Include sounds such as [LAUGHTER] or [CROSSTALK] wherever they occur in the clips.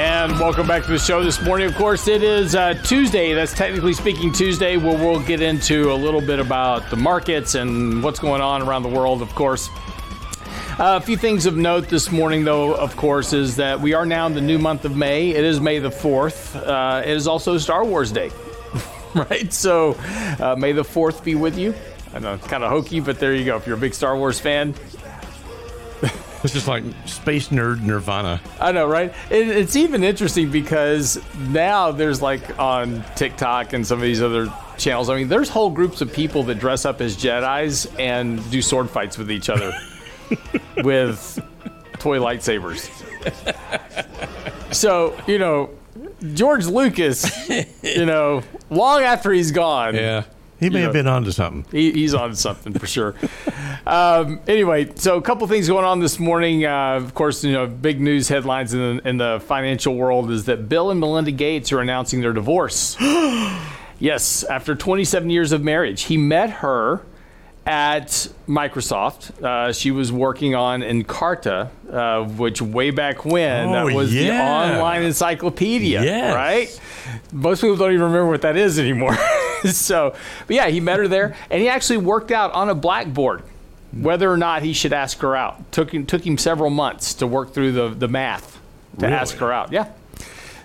And welcome back to the show this morning. Of course, it is uh, Tuesday. That's technically speaking Tuesday, where we'll get into a little bit about the markets and what's going on around the world, of course. Uh, a few things of note this morning, though, of course, is that we are now in the new month of May. It is May the 4th. Uh, it is also Star Wars Day, [LAUGHS] right? So, uh, May the 4th be with you. I know it's kind of hokey, but there you go. If you're a big Star Wars fan, It's just like space nerd nirvana. I know, right? It, it's even interesting because now there's like on TikTok and some of these other channels. I mean, there's whole groups of people that dress up as Jedi's and do sword fights with each other [LAUGHS] with toy lightsabers. So you know, George Lucas, you know, long after he's gone, Yeah. He may You have know. been onto something. he, he's on something for sure. Um, anyway, so a couple things going on this morning. Uh, of course, you know, big news headlines in the, in the financial world is that Bill and Melinda Gates are announcing their divorce. [GASPS] yes, after 27 years of marriage, he met her at Microsoft. Uh, she was working on Encarta, uh, which way back when Oh, that was the online encyclopedia, Yes. right? Most people don't even remember what that is anymore. [LAUGHS] [LAUGHS] so, but yeah, he met her there, and he actually worked out on a blackboard whether or not he should ask her out. Took him took him several months to work through the the math to Really? ask her out. Yeah.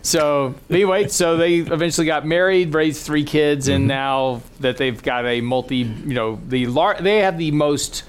So anyway, so they eventually got married, raised three kids, and mm-hmm. now that they've got a multi, you know, the lar- they have the most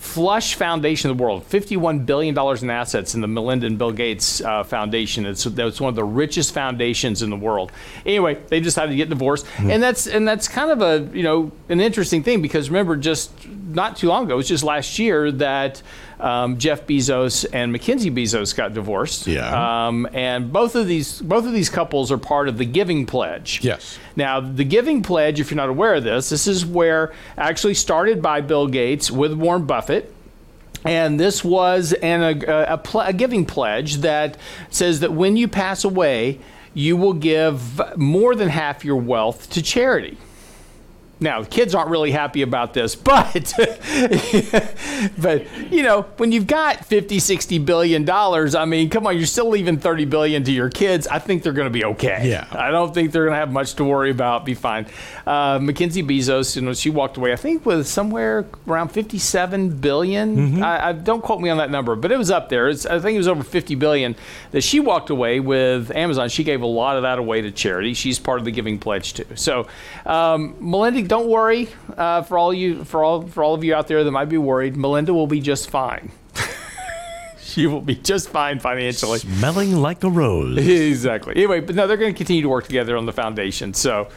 flush foundation in the world, $51 billion in assets in the Melinda and Bill Gates uh, Foundation. It's, that's one of the richest foundations in the world. Anyway, they decided to get divorced. And that's and that's kind of a, you know, an interesting thing because remember just not too long ago, it was just last year that um, Jeff Bezos and Mackenzie Bezos got divorced. Yeah. Um, and both of these both of these couples are part of the Giving Pledge. Yes. Now, the Giving Pledge, if you're not aware of this, this is where actually started by Bill Gates with Warren Buffett. And this was an, a, a, pl- a giving pledge that says that when you pass away, you will give more than half your wealth to charity. Now, the kids aren't really happy about this, but [LAUGHS] but you know, when you've got 50, 60 billion dollars, I mean, come on, you're still leaving 30 billion to your kids. I think they're going to be okay. Yeah. I don't think they're going to have much to worry about, be fine. Uh, Mackenzie Bezos, you know, she walked away, I think with somewhere around 57 billion. I, I don't quote me on that number, but it was up there. It's, I think it was over 50 billion that she walked away with Amazon. She gave a lot of that away to charity. She's part of the Giving Pledge too. So, um, Melinda, don't worry uh, for all you for all for all of you out there that might be worried. Melinda will be just fine. [LAUGHS] she will be just fine financially. Smelling like a rose. [LAUGHS] Exactly. Anyway, but no, they're going to continue to work together on the foundation. So,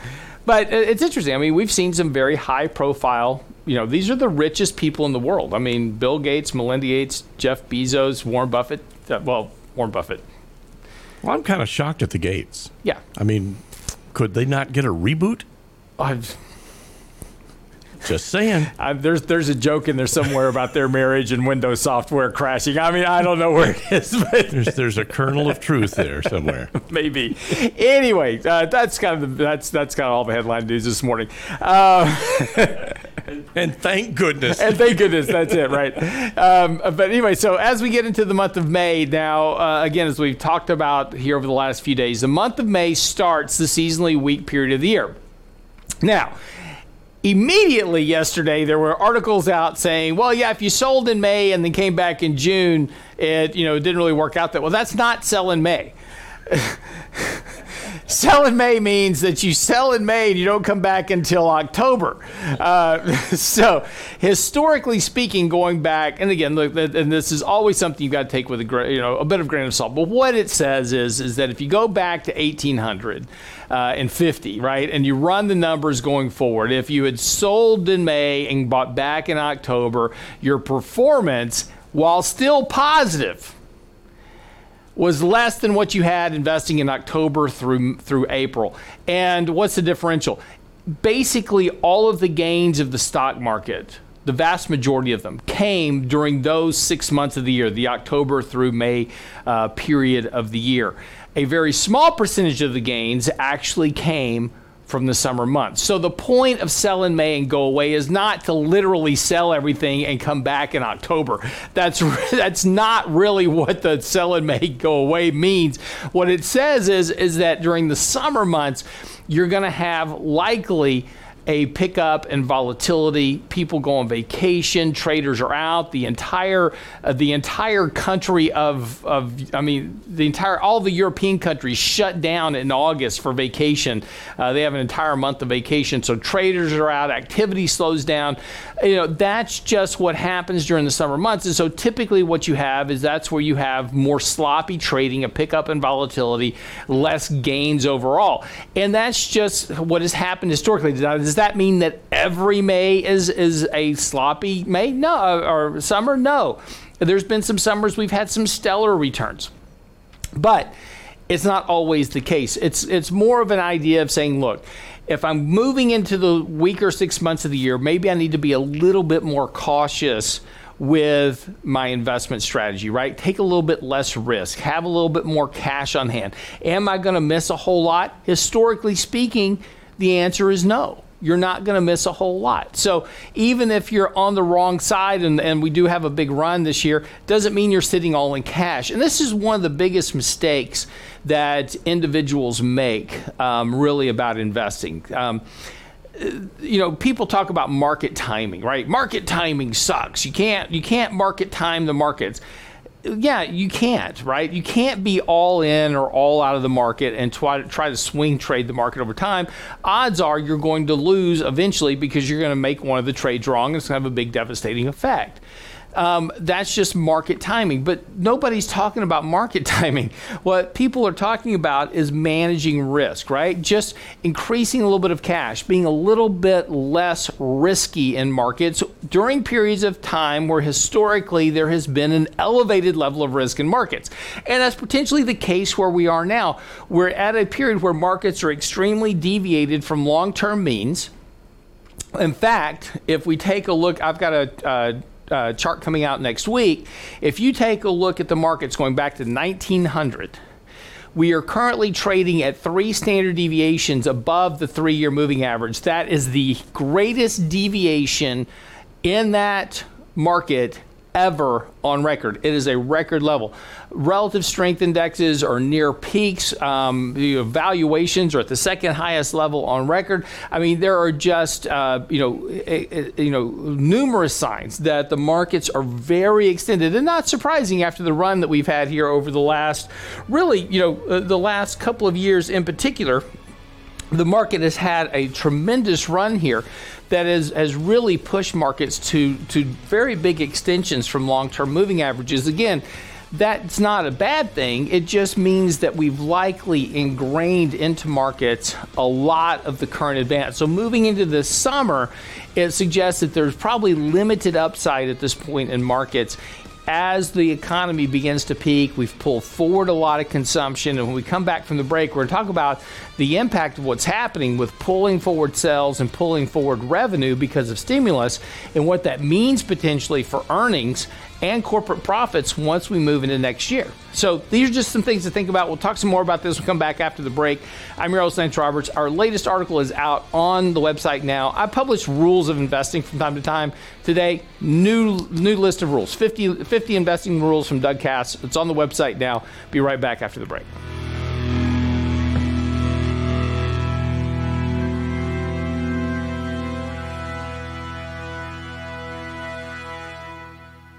but it's interesting. I mean, we've seen some very high profile. You know, these are the richest people in the world. I mean, Bill Gates, Melinda Gates, Jeff Bezos, Warren Buffett. Uh, well, Warren Buffett. Well, I'm kind of shocked at the Gates. Yeah. I mean, could they not get a reboot? I've, Just saying. [LAUGHS] I, there's there's a joke in there somewhere about their marriage and Windows software crashing. I mean, I don't know where it [LAUGHS] is, but There's there's a kernel of truth there somewhere. [LAUGHS] maybe. Anyway, uh, that's kind of the, that's that's kind of all the headline news this morning. Uh, And thank goodness. and thank goodness that's it, right? Um, but anyway, so as we get into the month of May now, uh, again, as we've talked about here over the last few days, the month of May starts the seasonally weak period of the year. Now, immediately yesterday there were articles out saying, well, yeah, if you sold in May and then came back in June, it you know didn't really work out that well. That's not sell in May. [LAUGHS] Sell in May means that you sell in May and you don't come back until October. Uh, [LAUGHS] so, historically speaking, going back, and again, look, and this is always something you've got to take with a you know a bit of grain of salt. But what it says is is that if you go back to 1800 uh, and 50, right, and you run the numbers going forward, if you had sold in May and bought back in October, your performance, while still positive, was less than what you had investing in October through through April. And what's the differential? basically all of the gains of the stock market the vast majority of them came during those six months of the year, the October through May uh, period of the year. A very small percentage of the gains actually came from the summer months. So the point of sell in May and go away is not to literally sell everything and come back in October. That's [LAUGHS] that's not really what the sell in May go away means. What it says is is that during the summer months you're going to have likely a pickup in volatility. People go on vacation. Traders are out. The entire uh, the entire country of of I mean the entire all the European countries shut down in August for vacation. Uh, they have an entire month of vacation, so traders are out. Activity slows down. You know that's just what happens during the summer months. And so typically what you have is that's where you have more sloppy trading, a pickup in volatility, less gains overall, and that's just what has happened historically. Does that mean that every May is is a sloppy May? No, uh, or summer? No. There's been some summers we've had some stellar returns, but it's not always the case. It's it's more of an idea of saying, look, if I'm moving into the weaker six months of the year, maybe I need to be a little bit more cautious with my investment strategy, right? Take a little bit less risk, have a little bit more cash on hand. Am I going to miss a whole lot? Historically speaking, the answer is no you're not going to miss a whole lot. So even if you're on the wrong side, and, and we do have a big run this year, doesn't mean you're sitting all in cash. And this is one of the biggest mistakes that individuals make um, really about investing. Um, you know people talk about market timing right market timing sucks you can't you can't market time the markets yeah, you can't, right? You can't be all in or all out of the market and try to try to swing trade the market over time. Odds are you're going to lose eventually because you're going to make one of the trades wrong. And it's going to have a big devastating effect. Um, that's just market timing. But nobody's talking about market [LAUGHS] timing. What people are talking about is managing risk, right? Just increasing a little bit of cash, being a little bit less risky in markets during periods of time where historically there has been an elevated level of risk in markets. And that's potentially the case where we are now. We're at a period where markets are extremely deviated from long term means. In fact, if we take a look, I've got a uh, uh, chart coming out next week, if you take a look at the markets going back to 1900, we are currently trading at three standard deviations above the three year moving average. That is the greatest deviation in that market ever on record. It is a record level. Relative strength indexes are near peaks. Um, the valuations are at the second highest level on record. I mean, there are just uh, you know a, a, you know numerous signs that the markets are very extended, and not surprising after the run that we've had here over the last really you know uh, the last couple of years in particular the market has had a tremendous run here that is, has really pushed markets to, to very big extensions from long term moving averages. Again, that's not a bad thing. It just means that we've likely ingrained into markets a lot of the current advance. So moving into the summer, it suggests that there's probably limited upside at this point in markets as the economy begins to peak, we've pulled forward a lot of consumption. And when we come back from the break, we're going to talk about the impact of what's happening with pulling forward sales and pulling forward revenue because of stimulus and what that means potentially for earnings and corporate profits once we move into next year. So these are just some things to think about. We'll talk some more about this. We'll come back after the break. I'm your host, Lance Roberts. Our latest article is out on the website now. I publish rules of investing from time to time. Today, new new list of rules 50, 50 investing rules from Doug Kass. It's on the website now. Be right back after the break.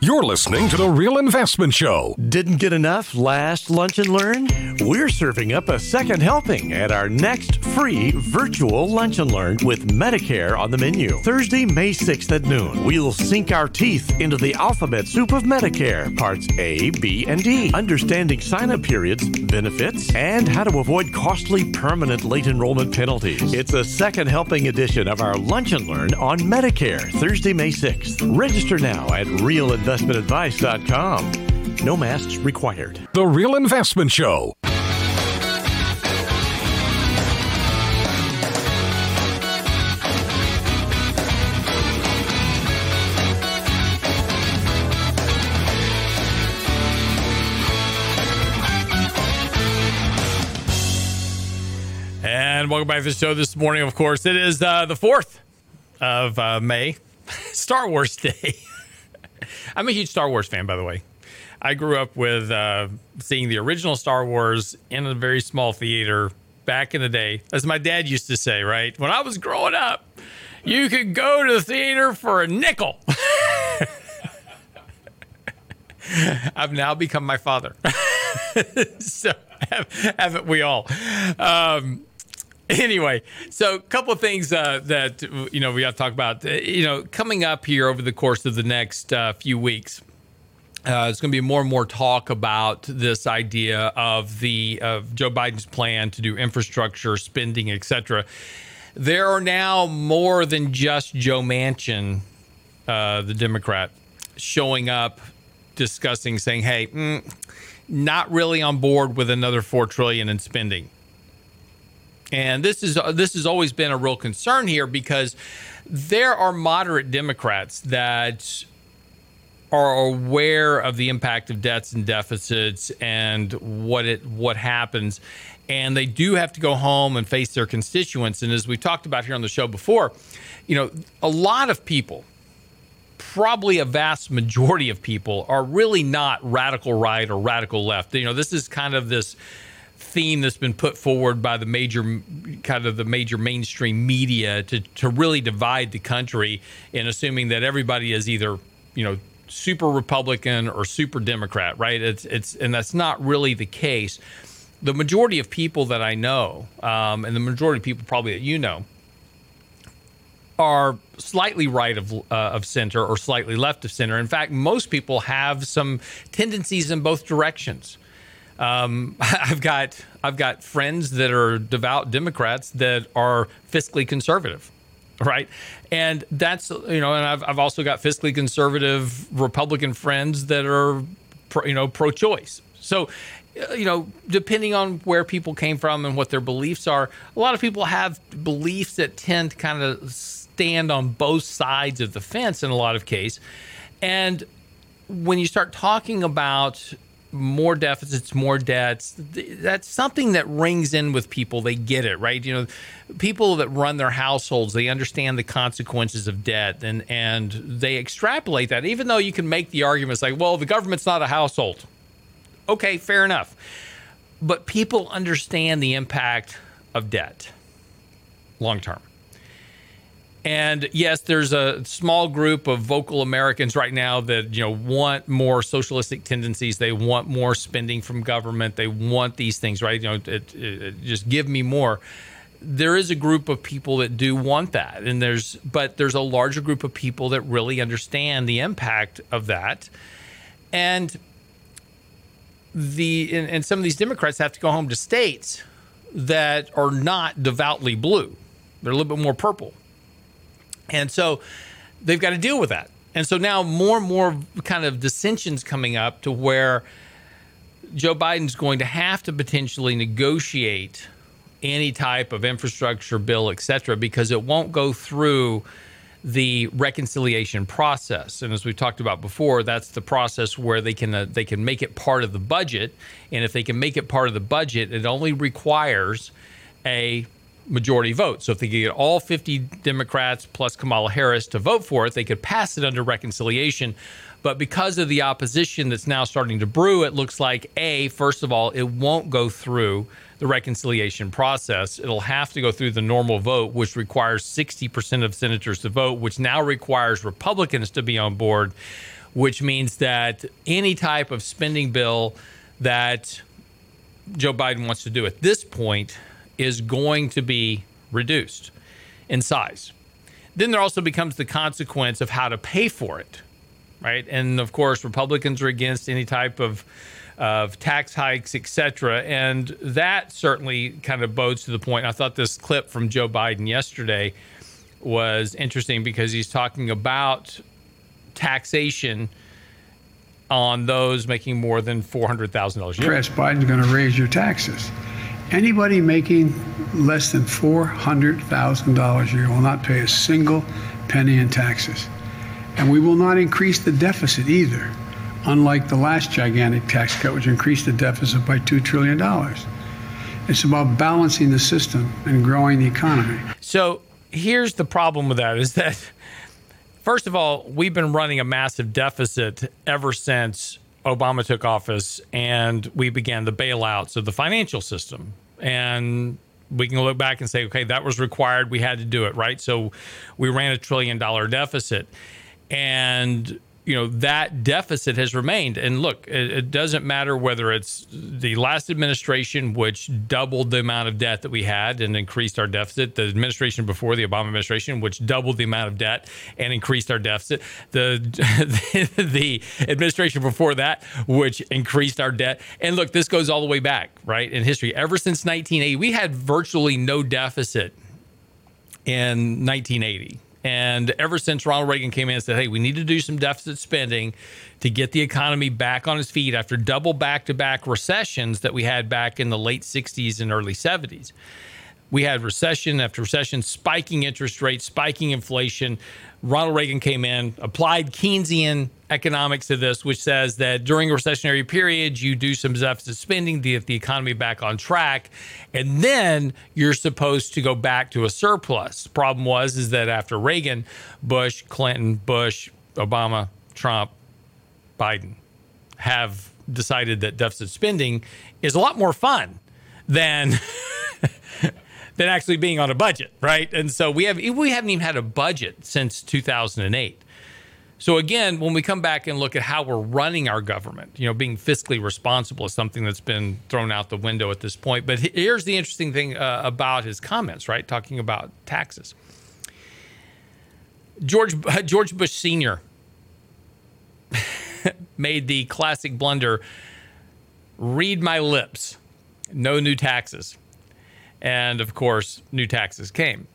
You're listening to The Real Investment Show. Didn't get enough last lunch and learn? We're serving up a second helping at our next free virtual lunch and learn with Medicare on the menu. Thursday, May 6th at noon, we'll sink our teeth into the alphabet soup of Medicare, parts A, B, and D, understanding sign up periods, benefits, and how to avoid costly permanent late enrollment penalties. It's a second helping edition of our lunch and learn on Medicare, Thursday, May 6th. Register now at Real Investment investmentadvice.com. No masks required. The Real Investment Show. And welcome back to the show this morning. Of course, it is uh, the 4th of uh, May, [LAUGHS] Star Wars Day. [LAUGHS] [LAUGHS] I'm a huge Star Wars fan, by the way. I grew up with uh, seeing the original Star Wars in a very small theater back in the day. As my dad used to say, right? When I was growing up, you could go to the theater for a nickel. [LAUGHS] I've now become my father. [LAUGHS] so haven't we all? Um, [LAUGHS] anyway, so a couple of things uh, that you know we got to talk about. Uh, you know, coming up here over the course of the next uh, few weeks. Uh, there's going to be more and more talk about this idea of the of Joe Biden's plan to do infrastructure spending, etc. There are now more than just Joe Manchin, uh, the Democrat, showing up, discussing, saying, "Hey, mm, not really on board with another four trillion in spending." And this is uh, this has always been a real concern here because there are moderate Democrats that are aware of the impact of debts and deficits and what it what happens. And they do have to go home and face their constituents. And as we talked about here on the show before you know a lot of people probably a vast majority of people are really not radical right or radical left. You know this is kind of this theme that's been put forward by the major kind of the major mainstream media to to really divide the country in assuming that everybody is either you know super Republican or super Democrat, right? It's it's and that's not really the case. The majority of people that I know, um, and the majority of people probably that you know, are slightly right of uh, of center or slightly left of center. In fact, most people have some tendencies in both directions. Um, [LAUGHS] I've got I've got friends that are devout Democrats that are fiscally conservative right? And that's you know, and I've I've also got fiscally conservative Republican friends that are pro, you know pro-choice. So uh, you know, depending on where people came from and what their beliefs are, a lot of people have beliefs that tend to kind of stand on both sides of the fence in a lot of case. And when you start talking about more deficits, more debts. That's something that rings in with people. They get it, right? You know, people that run their households, they understand the consequences of debt and and they extrapolate that. Even though you can make the arguments like, well, the government's not a household. Okay, fair enough. But people understand the impact of debt long term. And yes, there's a small group of vocal Americans right now that you know want more socialistic tendencies. They want more spending from government. They want these things, right? You know, it, it, just give me more. There is a group of people that do want that, and there's but there's a larger group of people that really understand the impact of that, and the and, and some of these Democrats have to go home to states that are not devoutly blue. They're a little bit more purple and so they've got to deal with that. And so now more and more kind of dissensions coming up to where Joe Biden's going to have to potentially negotiate any type of infrastructure bill, et cetera, because it won't go through the reconciliation process. And as we've talked about before, that's the process where they can uh, they can make it part of the budget. And if they can make it part of the budget, it only requires a majority vote. So if they could get all 50 Democrats plus Kamala Harris to vote for it, they could pass it under reconciliation. But because of the opposition that's now starting to brew, it looks like A, first of all, it won't go through the reconciliation process. It'll have to go through the normal vote, which requires 60% of senators to vote, which now requires Republicans to be on board, which means that any type of spending bill that Joe Biden wants to do at this point is going to be reduced in size. Then there also becomes the consequence of how to pay for it, right? And of course, Republicans are against any type of of tax hikes, etc. And that certainly kind of bodes to the point. I thought this clip from Joe Biden yesterday was interesting because he's talking about taxation on those making more than four hundred thousand dollars a year. Press Biden's going to raise your taxes. Anybody making less than $400,000 a year will not pay a single penny in taxes. And we will not increase the deficit either, unlike the last gigantic tax cut, which increased the deficit by $2 trillion. It's about balancing the system and growing the economy. So here's the problem with that is that, first of all, we've been running a massive deficit ever since Obama took office and we began the bailouts of the financial system. And we can look back and say, okay, that was required. We had to do it, right? So we ran a trillion dollar deficit. And you know that deficit has remained. And look it, it, doesn't matter whether it's the last administration which doubled the amount of debt that we had and increased our deficit the administration before the obama administration which doubled the amount of debt and increased our deficit the the, [LAUGHS] the administration before that which increased our debt. And look this goes all the way back right in history. Ever since 1980 we had virtually no deficit in 1980 and ever since Ronald Reagan came in and said, hey, we need to do some deficit spending to get the economy back on its feet after double back to back recessions that we had back in the late 60s and early 70s. We had recession after recession, spiking interest rates, spiking inflation. Ronald Reagan came in, applied Keynesian economics to this, which says that during a recessionary period, you do some deficit spending to get the economy back on track, and then you're supposed to go back to a surplus. Problem was is that after Reagan, Bush, Clinton, Bush, Obama, Trump, Biden have decided that deficit spending is a lot more fun than [LAUGHS] than actually being on a budget, right? And so we have we haven't even had a budget since 2008. So again, when we come back and look at how we're running our government, you know, being fiscally responsible is something that's been thrown out the window at this point. But here's the interesting thing uh, about his comments, right? Talking about taxes. George George Bush Sr. [LAUGHS] made the classic blunder read my lips. No new taxes. And of course, new taxes came.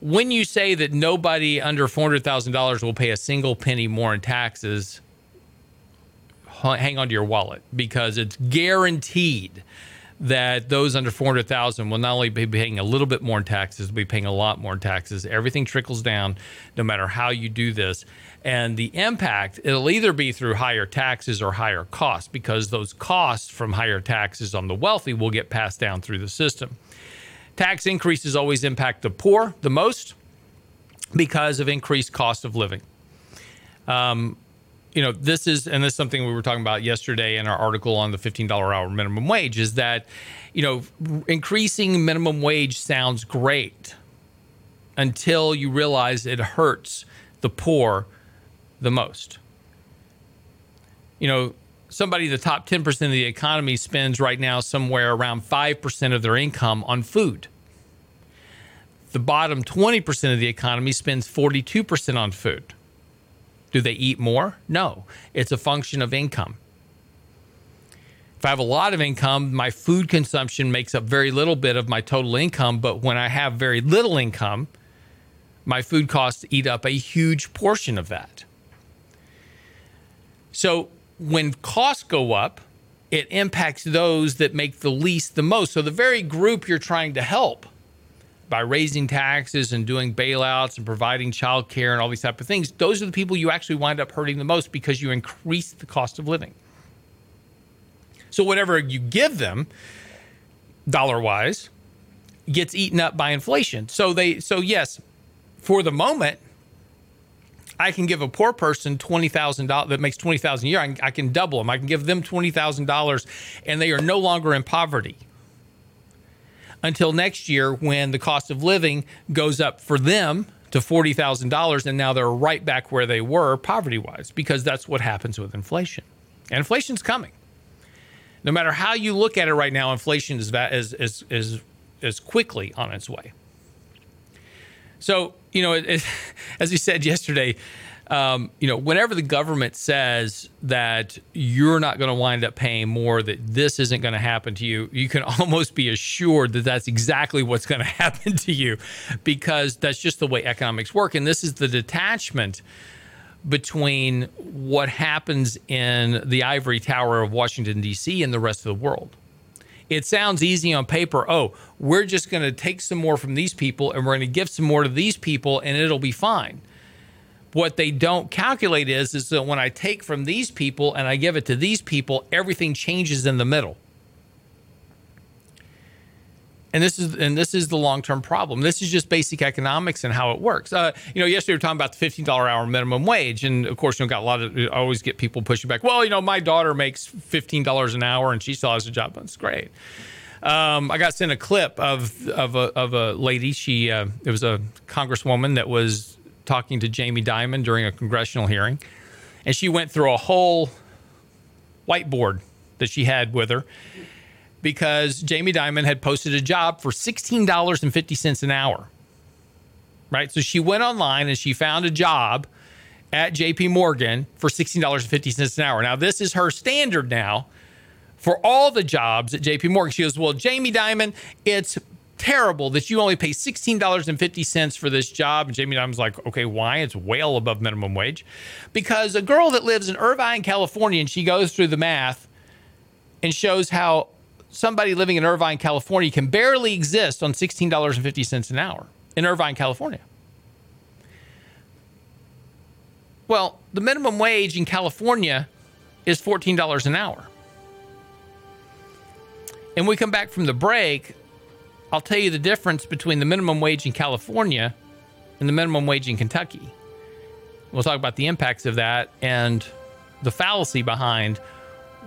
When you say that nobody under $400,000 will pay a single penny more in taxes, hang on to your wallet because it's guaranteed that those under 400,000 will not only be paying a little bit more in taxes, they'll be paying a lot more in taxes. Everything trickles down no matter how you do this. And the impact, it'll either be through higher taxes or higher costs because those costs from higher taxes on the wealthy will get passed down through the system. Tax increases always impact the poor the most because of increased cost of living. Um, you know, this is, and this is something we were talking about yesterday in our article on the $15 hour minimum wage is that, you know, increasing minimum wage sounds great until you realize it hurts the poor the most. You know, somebody the top 10% of the economy spends right now somewhere around 5% of their income on food. The bottom 20% of the economy spends 42% on food. Do they eat more? No. It's a function of income. If I have a lot of income, my food consumption makes up very little bit of my total income. But when I have very little income, my food costs eat up a huge portion of that. So when costs go up, it impacts those that make the least the most. So the very group you're trying to help by raising taxes and doing bailouts and providing child care and all these type of things, those are the people you actually wind up hurting the most because you increase the cost of living. So whatever you give them, dollar wise, gets eaten up by inflation. So they so yes, for the moment, I can give a poor person twenty thousand dollars that makes twenty thousand a year. I can, I can double them. I can give them twenty thousand dollars, and they are no longer in poverty until next year when the cost of living goes up for them to forty thousand dollars, and now they're right back where they were poverty wise because that's what happens with inflation. And inflation's coming. No matter how you look at it right now, inflation is is is is, is quickly on its way. So, you know, it, it, [LAUGHS] as you said yesterday, um, you know, whenever the government says that you're not going to wind up paying more, that this isn't going to happen to you, you can [LAUGHS] almost be assured that that's exactly what's going [LAUGHS] to happen to you because that's just the way economics work. And this is the detachment between what happens in the ivory tower of Washington, D.C., and the rest of the world it sounds easy on paper. Oh, we're just going to take some more from these people and we're going to give some more to these people and it'll be fine. What they don't calculate is is that when I take from these people and I give it to these people, everything changes in the middle. And this is and this is the long term problem. This is just basic economics and how it works. Uh, you know, yesterday we were talking about the fifteen dollar hour minimum wage, and of course, you know, got a lot of. I always get people pushing back. Well, you know, my daughter makes fifteen dollars an hour, and she still has a job. That's great. Um, I got sent a clip of of a, of a lady. She uh, it was a congresswoman that was talking to Jamie Dimon during a congressional hearing, and she went through a whole whiteboard that she had with her because Jamie Dimon had posted a job for $16.50 an hour. Right? So she went online and she found a job at JP Morgan for $16.50 an hour. Now, this is her standard now for all the jobs at JP Morgan. She goes, Well, Jamie Dimon, it's terrible that you only pay $16.50 for this job. And Jamie Dimon's like, okay, why? It's well above minimum wage. Because a girl that lives in Irvine, California, and she goes through the math and shows how somebody living in Irvine, California can barely exist on $16.50 an hour in Irvine, California. Well, the minimum wage in California is $14 an hour. And we come back from the break, I'll tell you the difference between the minimum wage in California and the minimum wage in Kentucky. We'll talk about the impacts of that and the fallacy behind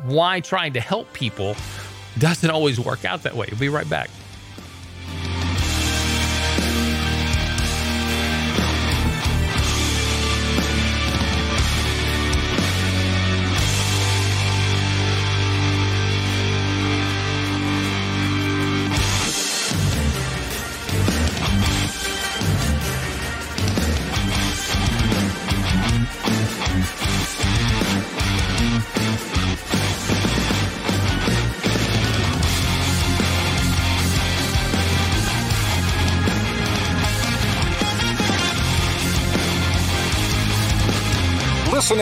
why trying to help people doesn't always work out that way. We'll be right back.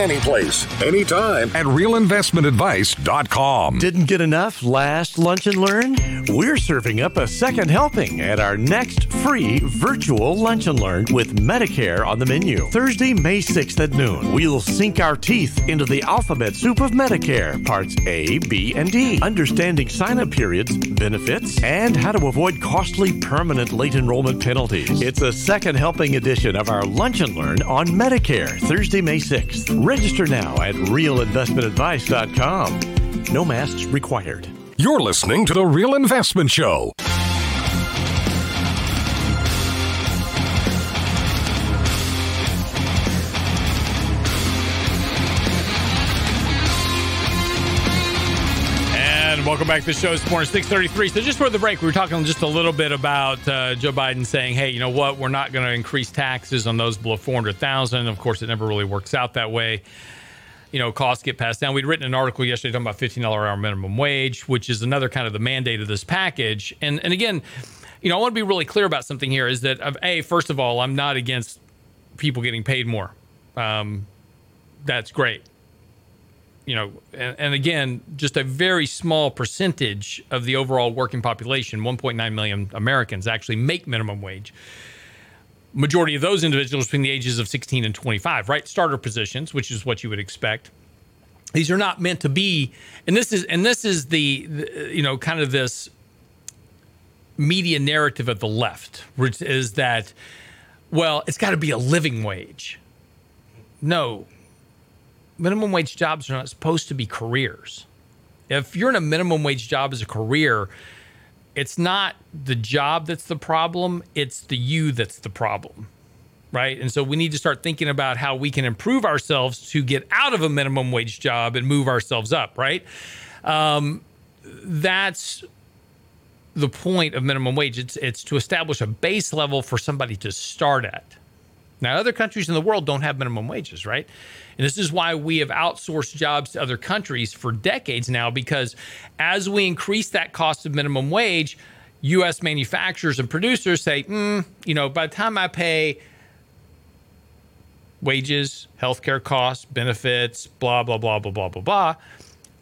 Anyplace, anytime at realinvestmentadvice.com. Didn't get enough last lunch and learn? We're serving up a second helping at our next free virtual lunch and learn with Medicare on the menu. Thursday, May 6th at noon. We'll sink our teeth into the alphabet soup of Medicare, parts A, B, and D. Understanding sign up periods, benefits, and how to avoid costly permanent late enrollment penalties. It's a second helping edition of our lunch and learn on Medicare, Thursday, May 6th. Register now at realinvestmentadvice.com. No masks required. You're listening to The Real Investment Show. Welcome back to the show. It's morning, 633. So just for the break, we were talking just a little bit about uh, Joe Biden saying, hey, you know what? We're not going to increase taxes on those below 400000 Of course, it never really works out that way. You know, costs get passed down. We'd written an article yesterday talking about $15 an hour minimum wage, which is another kind of the mandate of this package. And, and again, you know, I want to be really clear about something here is that, A, first of all, I'm not against people getting paid more. Um, that's great you know, and, and, again, just a very small percentage of the overall working population, 1.9 million Americans, actually make minimum wage. Majority of those individuals between the ages of 16 and 25, right? Starter positions, which is what you would expect. These are not meant to be, and this is and this is the, the you know kind of this media narrative of the left, which is that, well, it's got to be a living wage. No, minimum wage jobs are not supposed to be careers. If you're in a minimum wage job as a career, it's not the job that's the problem, it's the you that's the problem. Right. And so we need to start thinking about how we can improve ourselves to get out of a minimum wage job and move ourselves up. Right. Um, that's the point of minimum wage. It's, it's to establish a base level for somebody to start at. Now, other countries in the world don't have minimum wages, right? And this is why we have outsourced jobs to other countries for decades now, because as we increase that cost of minimum wage, US manufacturers and producers say, mm, you know, by the time I pay wages, healthcare costs, benefits, blah, blah, blah, blah, blah, blah, blah,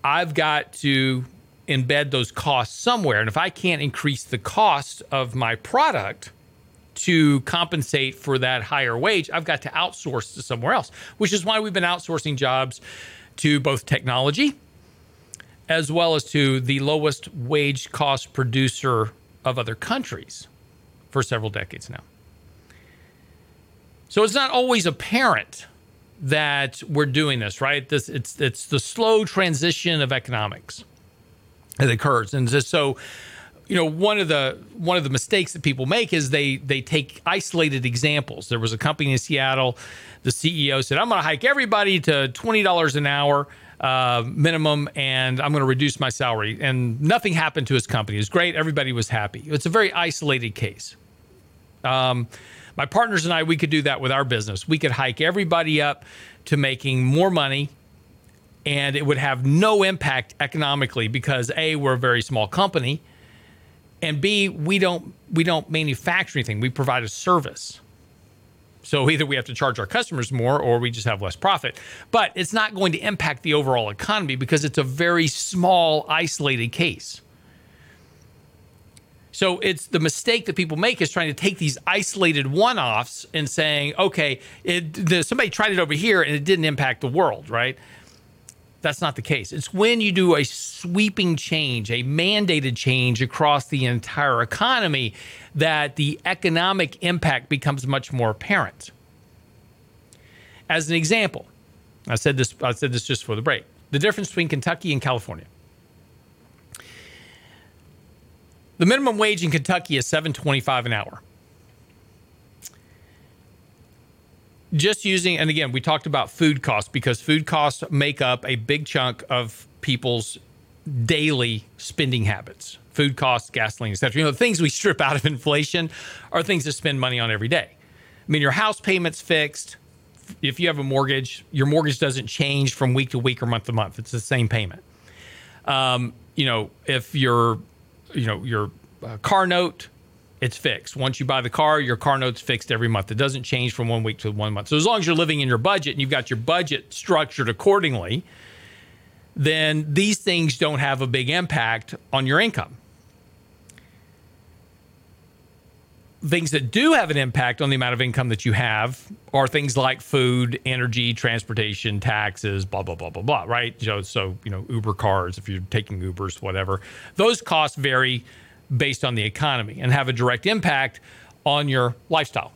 I've got to embed those costs somewhere. And if I can't increase the cost of my product, to compensate for that higher wage, I've got to outsource to somewhere else, which is why we've been outsourcing jobs to both technology as well as to the lowest wage cost producer of other countries for several decades now. So it's not always apparent that we're doing this, right? This it's it's the slow transition of economics that occurs, and so you know, one of the one of the mistakes that people make is they they take isolated examples. There was a company in Seattle. The CEO said, "I'm going to hike everybody to twenty dollars an hour." Uh, minimum, and I'm going to reduce my salary. And nothing happened to his company. It was great. Everybody was happy. It's a very isolated case. Um, my partners and I, we could do that with our business. We could hike everybody up to making more money, and it would have no impact economically because A, we're a very small company, and B, we don't we don't manufacture anything. We provide a service. So either we have to charge our customers more or we just have less profit. But it's not going to impact the overall economy because it's a very small, isolated case. So it's the mistake that people make is trying to take these isolated one-offs and saying, okay, it, the, somebody tried it over here and it didn't impact the world, right? That's not the case. It's when you do a sweeping change, a mandated change across the entire economy, that the economic impact becomes much more apparent. As an example, I said this. I said this just for the break. The difference between Kentucky and California. The minimum wage in Kentucky is seven twenty-five an hour. Just using, and again, we talked about food costs because food costs make up a big chunk of people's daily spending habits. Food costs, gasoline, etc. You know, the things we strip out of [LAUGHS] inflation are things to spend money on every day. I mean, your house payment's fixed. If you have a mortgage, your mortgage doesn't change from week to week or month to month. It's the same payment. Um, you know, if your, you know, your uh, car note it's fixed. Once you buy the car, your car note's fixed every month. It doesn't change from one week to one month. So as long as you're living in your budget and you've got your budget structured accordingly, then these things don't have a big impact on your income. Things that do have an impact on the amount of income that you have are things like food, energy, transportation, taxes, blah blah blah blah blah. Right? So, so you know, Uber cars, if you're taking Ubers, whatever, those costs vary based on the economy and have a direct impact on your lifestyle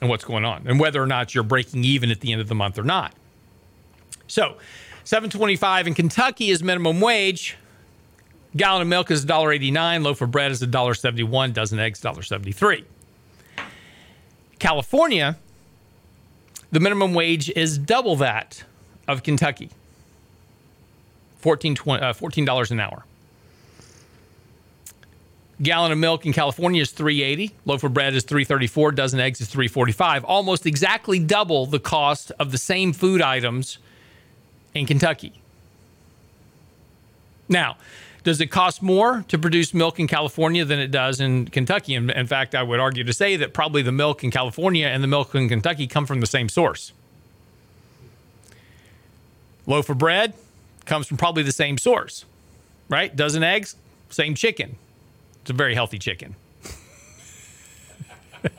and what's going on and whether or not you're breaking even at the end of the month or not. So, 725 in Kentucky is minimum wage. Gallon of milk is $1.89, loaf of bread is $1.71, dozen eggs $1.73. California, the minimum wage is double that of Kentucky. $14, uh, $14 an hour. Gallon of milk in California is 380. Loaf of bread is 334. Dozen eggs is 345. Almost exactly double the cost of the same food items in Kentucky. Now, does it cost more to produce milk in California than it does in Kentucky? And in fact, I would argue to say that probably the milk in California and the milk in Kentucky come from the same source. Loaf of bread comes from probably the same source, right? Dozen eggs, same chicken. It's a very healthy chicken. [LAUGHS]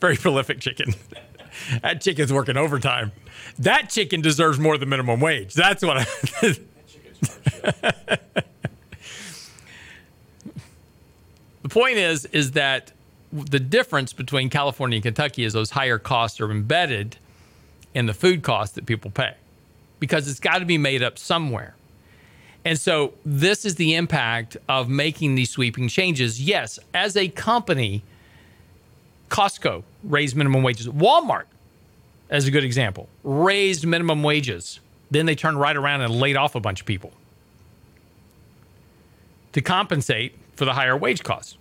very prolific chicken. That chicken's working overtime. That chicken deserves more than minimum wage. That's what I. [LAUGHS] the point is, is that the difference between California and Kentucky is those higher costs are embedded in the food costs that people pay, because it's got to be made up somewhere. And so this is the impact of making these sweeping changes. Yes, as a company, Costco raised minimum wages. Walmart, as a good example, raised minimum wages. Then they turned right around and laid off a bunch of people to compensate for the higher wage costs.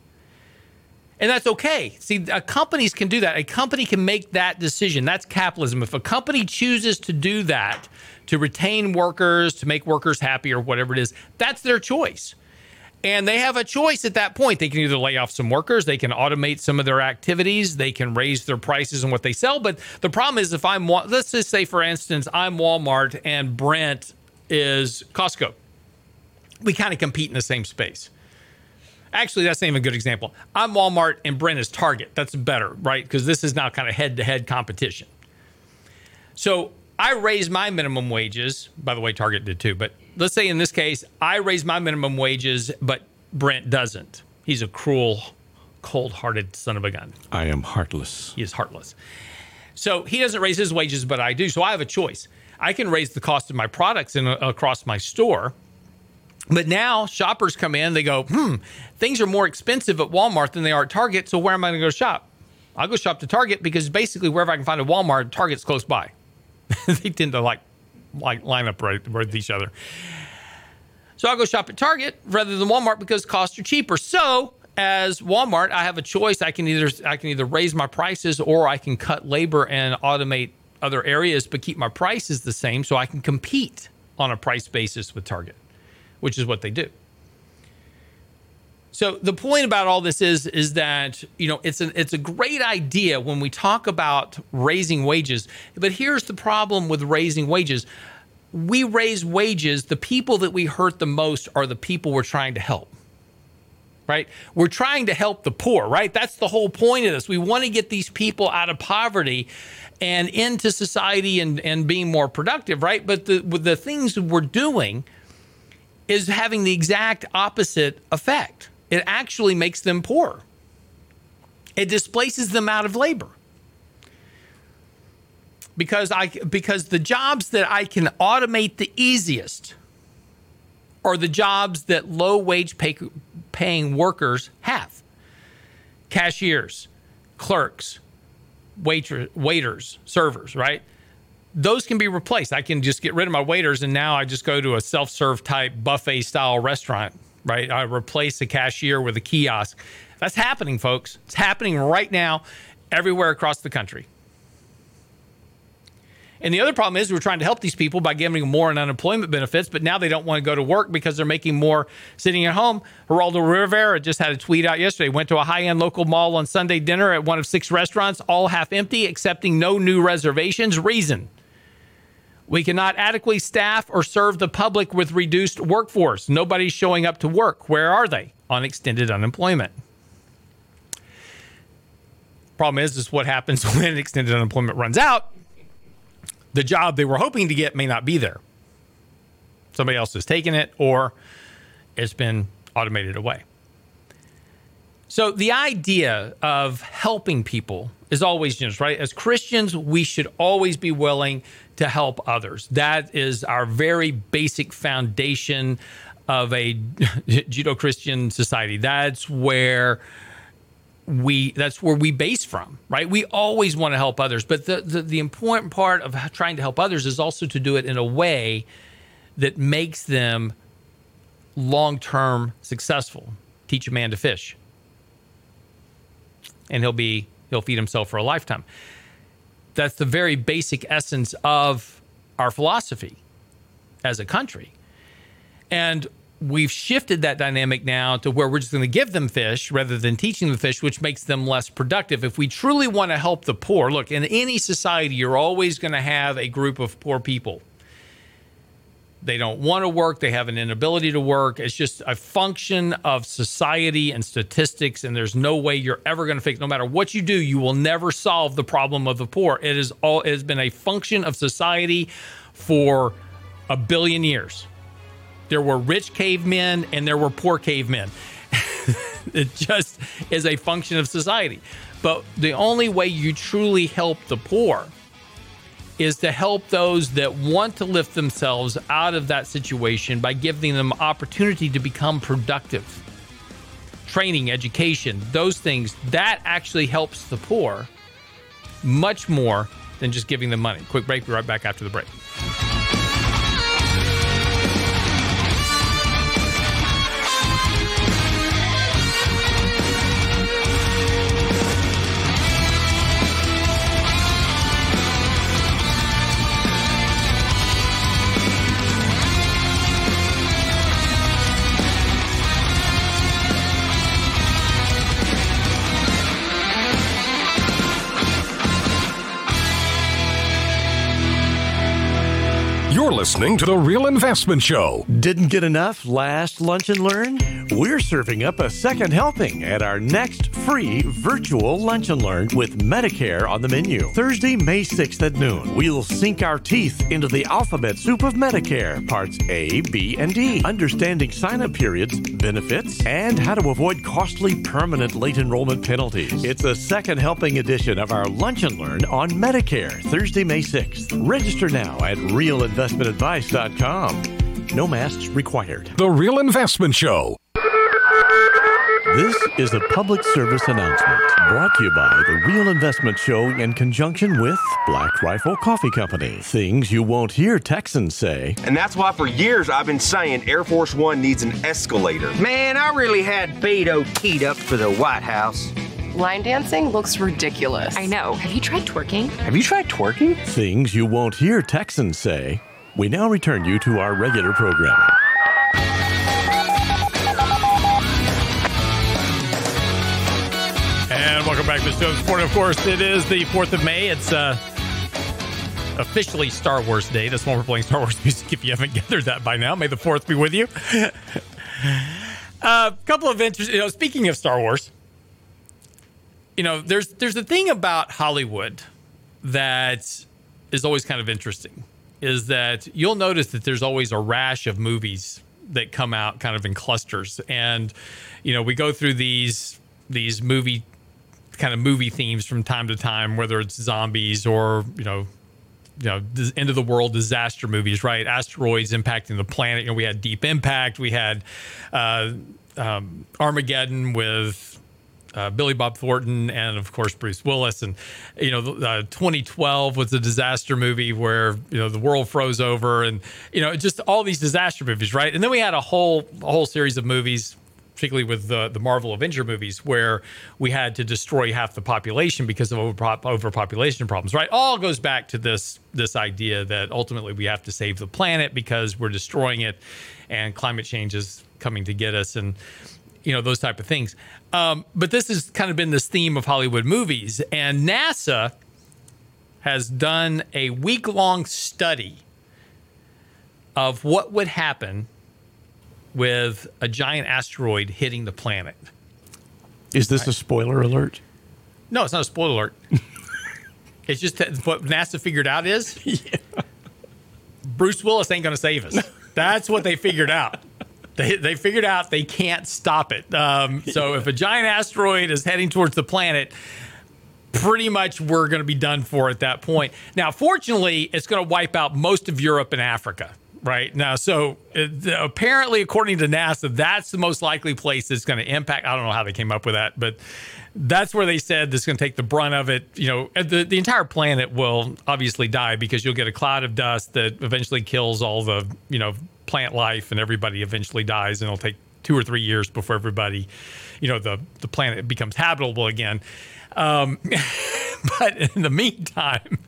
And that's okay. See, companies can do that. A company can make that decision. That's capitalism. If a company chooses to do that, to retain workers, to make workers happy, or whatever it is. That's their choice. And they have a choice at that point. They can either lay off some workers, they can automate some of their activities, they can raise their prices on what they sell. But the problem is, if I'm, let's just say, for instance, I'm Walmart and Brent is Costco, we kind of compete in the same space. Actually, that's not even a good example. I'm Walmart and Brent is Target. That's better, right? Because this is now kind of head to head competition. So I raise my minimum wages. By the way, Target did too. But let's say in this case, I raise my minimum wages, but Brent doesn't. He's a cruel, cold hearted son of a gun. I am heartless. He is heartless. So he doesn't raise his wages, but I do. So I have a choice. I can raise the cost of my products in, across my store. But now shoppers come in, they go, hmm, things are more expensive at Walmart than they are at Target. So where am I going to go shop? I'll go shop to Target because basically wherever I can find a Walmart, Target's close by. [LAUGHS] they tend to like like line up right with each other. So I'll go shop at Target rather than Walmart because costs are cheaper. So as Walmart, I have a choice. I can either I can either raise my prices or I can cut labor and automate other areas, but keep my prices the same so I can compete on a price basis with Target, which is what they do. So the point about all this is is that you know it's an it's a great idea when we talk about raising wages, but here's the problem with raising wages. We raise wages, the people that we hurt the most are the people we're trying to help. Right? We're trying to help the poor, right? That's the whole point of this. We want to get these people out of poverty and into society and, and being more productive, right? But the the things we're doing is having the exact opposite effect it actually makes them poor. It displaces them out of labor. Because I because the jobs that I can automate the easiest are the jobs that low wage pay, paying workers have. Cashiers, clerks, waiter, waiters, servers, right? Those can be replaced. I can just get rid of my waiters and now I just go to a self-serve type buffet style restaurant right? I replace a cashier with a kiosk. That's happening, folks. It's happening right now everywhere across the country. And the other problem is we're trying to help these people by giving them more in unemployment benefits, but now they don't want to go to work because they're making more sitting at home. Geraldo Rivera just had a tweet out yesterday. Went to a high-end local mall on Sunday dinner at one of six restaurants, all half empty, accepting no new reservations. Reason: we cannot adequately staff or serve the public with reduced workforce. Nobody's showing up to work. Where are they? On extended unemployment. Problem is, is what happens [LAUGHS] when extended unemployment runs out. The job they were hoping to get may not be there. Somebody else has taken it, or it's been automated away. So the idea of helping people is always just right. As Christians, we should always be willing to help others. That is our very basic foundation of a [LAUGHS] Judeo Christian society. That's where we that's where we base from right we always want to help others but the, the, the important part of trying to help others is also to do it in a way that makes them long-term successful teach a man to fish and he'll be he'll feed himself for a lifetime that's the very basic essence of our philosophy as a country. And we've shifted that dynamic now to where we're just going to give them fish rather than teaching them fish, which makes them less productive. If we truly want to help the poor, look, in any society, you're always going to have a group of poor people they don't want to work. They have an inability to work. It's just a function of society and statistics. And there's no way you're ever going to fix. No matter what you do, you will never solve the problem of the poor. It is all. It has been a function of society for a billion years. There were rich cavemen and there were poor cavemen. [LAUGHS] it just is a function of society. But the only way you truly help the poor is to help those that want to lift themselves out of that situation by giving them opportunity to become productive. Training, education, those things, that actually helps the poor much more than just giving them money. Quick break, be right back after the break. You're listening to The Real Investment Show. Didn't get enough last lunch and learn? We're serving up a second helping at our next free virtual lunch and learn with Medicare on the menu. Thursday, May 6th at noon. We'll sink our teeth into the alphabet soup of Medicare, parts A, B, and D. Understanding sign up periods, benefits, and how to avoid costly permanent late enrollment penalties. It's a second helping edition of our lunch and learn on Medicare, Thursday, May 6th. Register now at realinvestmentadvice.com. No masks required. The Real Investment Show. This is a public service announcement brought to you by the Real Investment Show in conjunction with Black Rifle Coffee Company. Things you won't hear Texans say. And that's why for years I've been saying Air Force One needs an escalator. Man, I really had Beto keyed up for the White House. Line dancing looks ridiculous. I know. Have you tried twerking? Have you tried twerking? Things you won't hear Texans say. We now return you to our regular programming. And welcome back to show. Sport, of course, it is the 4th of May. It's uh, officially Star Wars Day. That's when we're playing Star Wars music if you haven't [LAUGHS] gathered that by now. May the 4th be with you. A uh, couple of interesting, you know, speaking of Star Wars, you know, there's there's a thing about Hollywood that is always kind of interesting is that you'll notice that there's always a rash of movies that come out kind of in clusters. And you know we go through these these movie kind of movie themes from time to time whether it's zombies or you know you know end of the world disaster movies right? Asteroids impacting the planet. You know we had deep impact. We had uh, um, armageddon with uh, Billy Bob Thornton and of course Bruce Willis. And you know, uh, 2012 was a disaster movie where you know the world froze over, and you know, just all these disaster movies, right? And then we had a whole a whole series of movies. Particularly with the, the Marvel Avenger movies, where we had to destroy half the population because of over, overpopulation problems, right? All goes back to this this idea that ultimately we have to save the planet because we're destroying it, and climate change is coming to get us, and you know those type of things. Um, but this has kind of been this theme of Hollywood movies, and NASA has done a week long study of what would happen with a giant asteroid hitting the planet. Is this a spoiler alert? No, it's not a spoiler alert. [LAUGHS] it's just that what NASA figured out is [LAUGHS] Bruce Willis ain't going to save us. [LAUGHS] That's what they figured out. They, they figured out they can't stop it. Um, so if a giant asteroid is heading towards the planet, pretty much we're going to be done for at that point. Now, fortunately, it's going to wipe out most of Europe and Africa. Right now, so uh, apparently, according to NASA, that's the most likely place that's going to impact. I don't know how they came up with that, but that's where they said this is going to take the brunt of it. You know, the, the entire planet will obviously die because you'll get a cloud of dust that eventually kills all the, you know, plant life and everybody eventually dies and it'll take two or three years before everybody, you know, the, the planet becomes habitable again. Um, [LAUGHS] but in the meantime,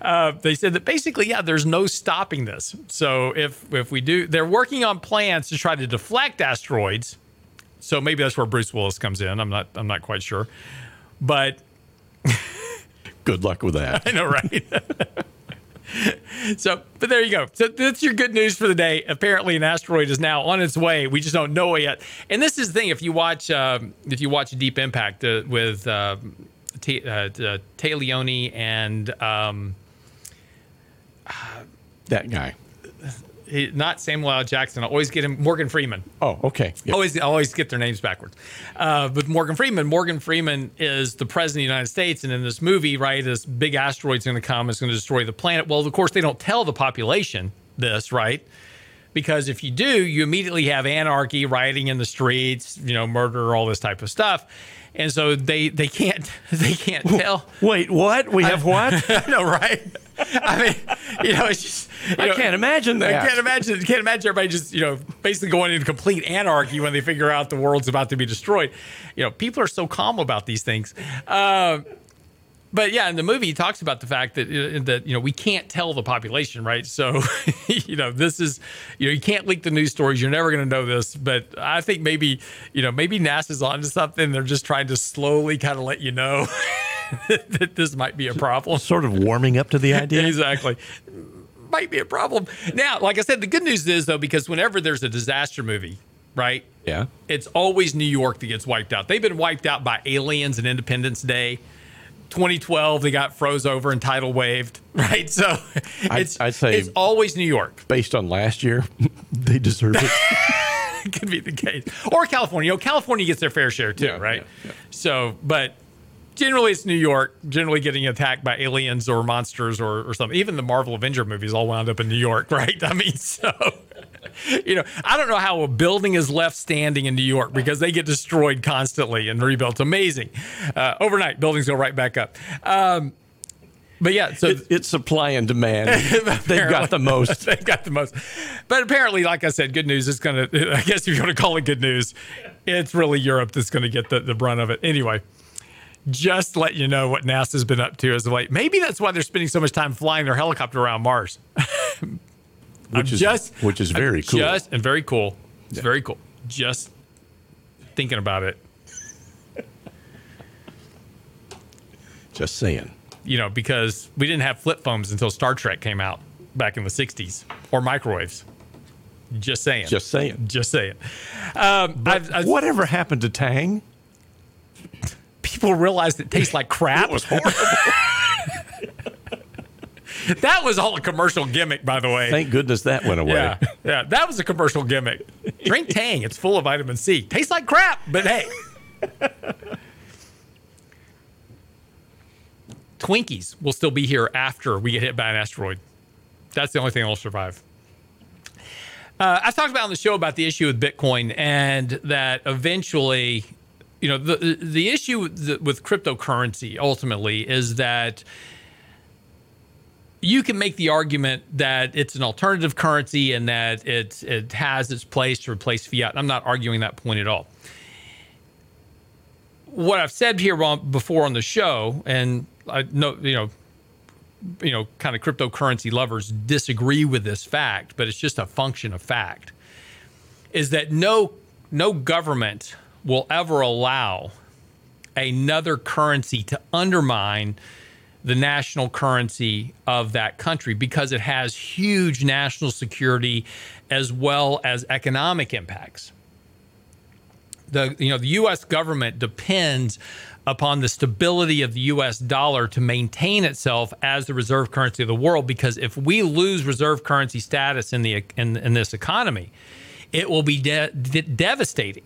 uh, they said that basically, yeah, there's no stopping this. So if if we do, they're working on plans to try to deflect asteroids. So maybe that's where Bruce Willis comes in. I'm not I'm not quite sure, but good luck with that. [LAUGHS] I know, right? [LAUGHS] [LAUGHS] so, but there you go. So that's your good news for the day. Apparently, an asteroid is now on its way. We just don't know it yet. And this is the thing: if you watch, um, if you watch Deep Impact uh, with uh, T- uh, uh, Leoni and um, that guy, he, not Samuel L. Jackson. I always get him Morgan Freeman. Oh, okay. Yep. Always, always get their names backwards. Uh, but Morgan Freeman, Morgan Freeman is the president of the United States, and in this movie, right, this big asteroid's going to come, it's going to destroy the planet. Well, of course, they don't tell the population this, right? Because if you do, you immediately have anarchy, rioting in the streets, you know, murder, all this type of stuff. And so they they can't [LAUGHS] they can't tell. Wait, what? We have [LAUGHS] what? I know, right? I mean, you know, it's just I know, can't imagine that. I can't imagine. Can't imagine everybody just you know basically going into complete anarchy when they figure out the world's about to be destroyed. You know, people are so calm about these things. Uh, but yeah, in the movie, he talks about the fact that uh, that you know we can't tell the population, right? So, [LAUGHS] you know, this is you know you can't leak the news stories. You're never going to know this. But I think maybe you know maybe NASA's onto something. They're just trying to slowly kind of let you know [LAUGHS] that this might be a problem. Sort of warming up to the idea. [LAUGHS] exactly. might be a problem. Now, like I said, the good news is though, because whenever there's a disaster movie, right? Yeah. It's always New York that gets wiped out. They've been wiped out by aliens and Independence Day. 2012, they got froze over and tidal waved, [LAUGHS] right? So it's I'd say- it's always New York. Based on last year, [LAUGHS] they deserve it. [LAUGHS] could be the case. Or California. You know, California gets their fair share too, Yeah, right? yeah, yeah. So, but generally it's New York, generally getting attacked by aliens or monsters or, or something. Even the Marvel Avenger movies all wound up in New York, right? I mean, so, [LAUGHS] you know, I don't know how a building is left standing in New York because they get destroyed constantly and rebuilt. Amazing. Uh, overnight, buildings go right back up. Um, but yeah, so It- it's supply and demand. [LAUGHS] They've got the most. [LAUGHS] They've got the most. But apparently, like I said, good news is going to, I guess if you want to call it good news, it's really Europe that's going to get the, the brunt of it. Anyway, just let you know what NASA's been up to as of late. Maybe that's why they're spending so much time flying their helicopter around Mars. I'm Which is, just, which is very I'm cool. Just, and very cool. It's very cool. Just thinking about it, Just saying. you know, because we didn't have flip phones until Star Trek came out back in the 60s or microwaves. Just saying. Just saying. Just saying. Um, I've, I've- Whatever happened to Tang? people realized it tastes like crap. It was horrible. [LAUGHS] [LAUGHS] that was all a commercial gimmick, by the way. Thank goodness that went away. yeah, yeah, that was a commercial gimmick. Drink [LAUGHS] Tang; it's full of vitamin C. Tastes like crap, but hey. [LAUGHS] Twinkies will still be here after we get hit by an asteroid. That's the only thing that'll survive. Uh, I talked about on the show about the issue with Bitcoin and that eventually, you know, the the issue with, with cryptocurrency ultimately is that you can make the argument that it's an alternative currency and that it it has its place to replace fiat. I'm not arguing that point at all. What I've said here before on the show, and I know you know, you know, kind of cryptocurrency lovers disagree with this fact, but it's just a function of fact, is that no no government will ever allow another currency to undermine the national currency of that country because it has huge national security as well as economic impacts. The you know the US government depends upon the stability of the US dollar to maintain itself as the reserve currency of the world because if we lose reserve currency status in the in, in this economy it will be de- de- devastating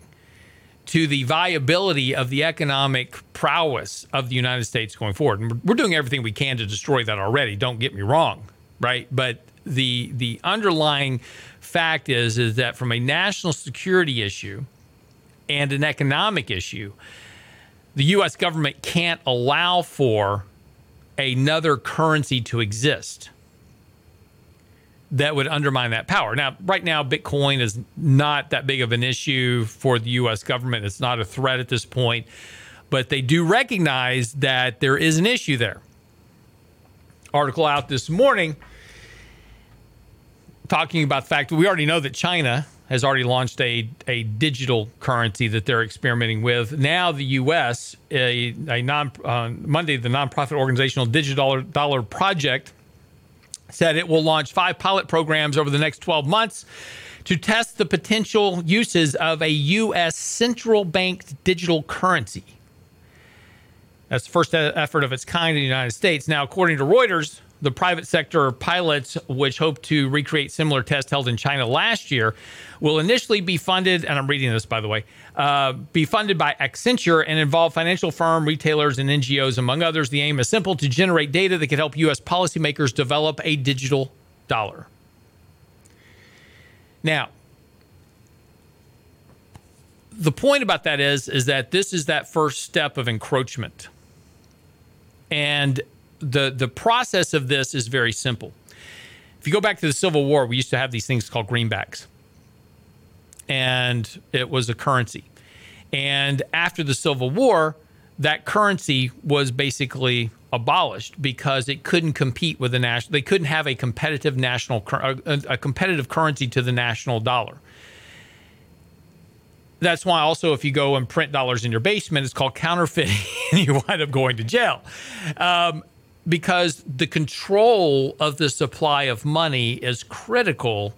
to the viability of the economic prowess of the United States going forward. And we're doing everything we can to destroy that already. Don't get me wrong, right? But the the underlying fact is is that from a national security issue and an economic issue, the U.S. government can't allow for another currency to exist that would undermine that power. Now, right now, Bitcoin is not that big of an issue for the U.S. government. It's not a threat at this point, but they do recognize that there is an issue there. Article out this morning talking about the fact that we already know that China has already launched a, a digital currency that they're experimenting with. Now, the U.S., a, a non, uh, Monday, the nonprofit organizational Digital Dollar, Dollar Project said it will launch five pilot programs over the next 12 months to test the potential uses of a U.S. central bank digital currency. That's the first effort of its kind in the United States. Now, according to Reuters, the private sector pilots, which hope to recreate similar tests held in China last year, will initially be funded, and I'm reading this by the way, uh, be funded by Accenture and involve financial firm, retailers, and NGOs, among others. The aim is simple to generate data that could help U.S. policymakers develop a digital dollar. Now, the point about that is, is that this is that first step of encroachment. And the the process of this is very simple. If you go back to the Civil War, we used to have these things called greenbacks, and it was a currency. And after the Civil War, that currency was basically abolished because it couldn't compete with the national. They couldn't have a competitive national a, competitive currency to the national dollar. That's why also if you go and print dollars in your basement, it's called counterfeiting, [LAUGHS] and you wind up going to jail. Um, because the control of the supply of money is critical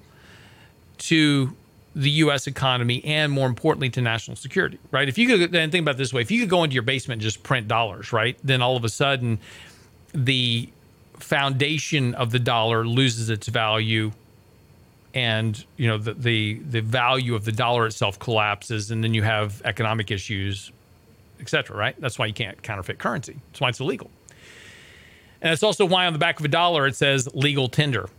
to the U.S. economy and, more importantly, to national security. Right? If you could and think about this way, if you could go into your basement and just print dollars, right, then all of a sudden the foundation of the dollar loses its value and you know the, the the value of the dollar itself collapses and then you have economic issues etc right that's why you can't counterfeit currency that's why it's illegal and it's also why on the back of a dollar it says legal tender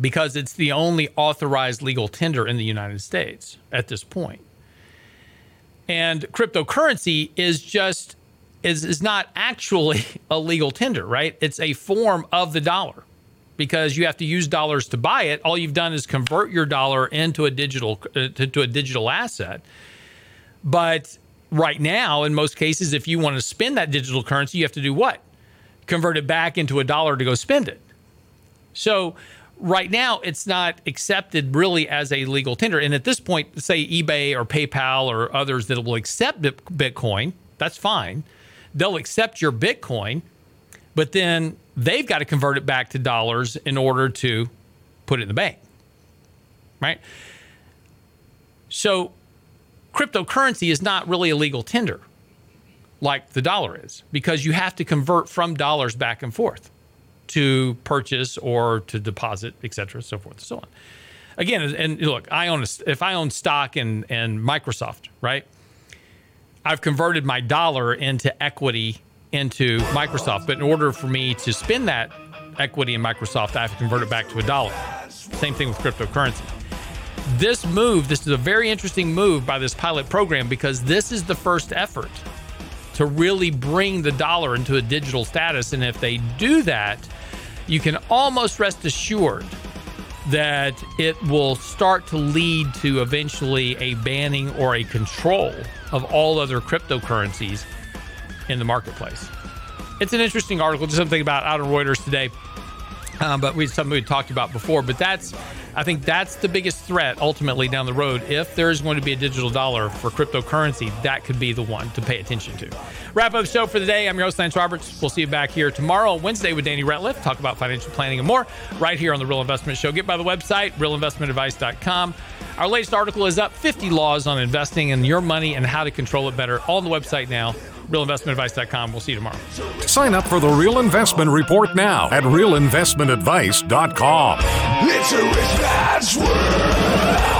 because it's the only authorized legal tender in the united states at this point. point and cryptocurrency is just is is not actually [LAUGHS] a legal tender, right? It's a form of the dollar because you have to use dollars to buy it. All you've done is convert your dollar into a digital uh, to, to a digital asset. But right now, in most cases, if you want to spend that digital currency, you have to do what? Convert it back into a dollar to go spend it. So right now it's not accepted really as a legal tender. And at this point, say eBay or PayPal or others that will accept Bitcoin, that's fine they'll accept your Bitcoin, but then they've got to convert it back to dollars in order to put it in the bank. Right? So cryptocurrency is not really a legal tender like the dollar is because you have to convert from dollars back and forth to purchase or to deposit, et cetera, so forth and so on. Again, and look, I own a, if I own stock in, in Microsoft, right? I've converted my dollar into equity into Microsoft. But in order for me to spend that equity in Microsoft, I have to convert it back to a dollar. Same thing with cryptocurrency. This move, this is a very interesting move by this pilot program because this is the first effort to really bring the dollar into a digital status. And if they do that, you can almost rest assured that it will start to lead to eventually a banning or a control of all other cryptocurrencies in the marketplace. It's an interesting article, just something about out of Reuters today. Um, but we something we talked about before. But that's, I think that's the biggest threat ultimately down the road. If there is going to be a digital dollar for cryptocurrency, that could be the one to pay attention to. Wrap up show for the day. I'm your host Lance Roberts. We'll see you back here tomorrow, Wednesday, with Danny Ratliff. Talk about financial planning and more right here on the Real Investment Show. Get by the website realinvestmentadvice.com. Our latest article is up: 50 laws on investing in your money and how to control it better. All on the website now realinvestmentadvice.com. We'll see you tomorrow. Sign up for the Real Investment Report now at realinvestmentadvice.com. It's a rich man's world.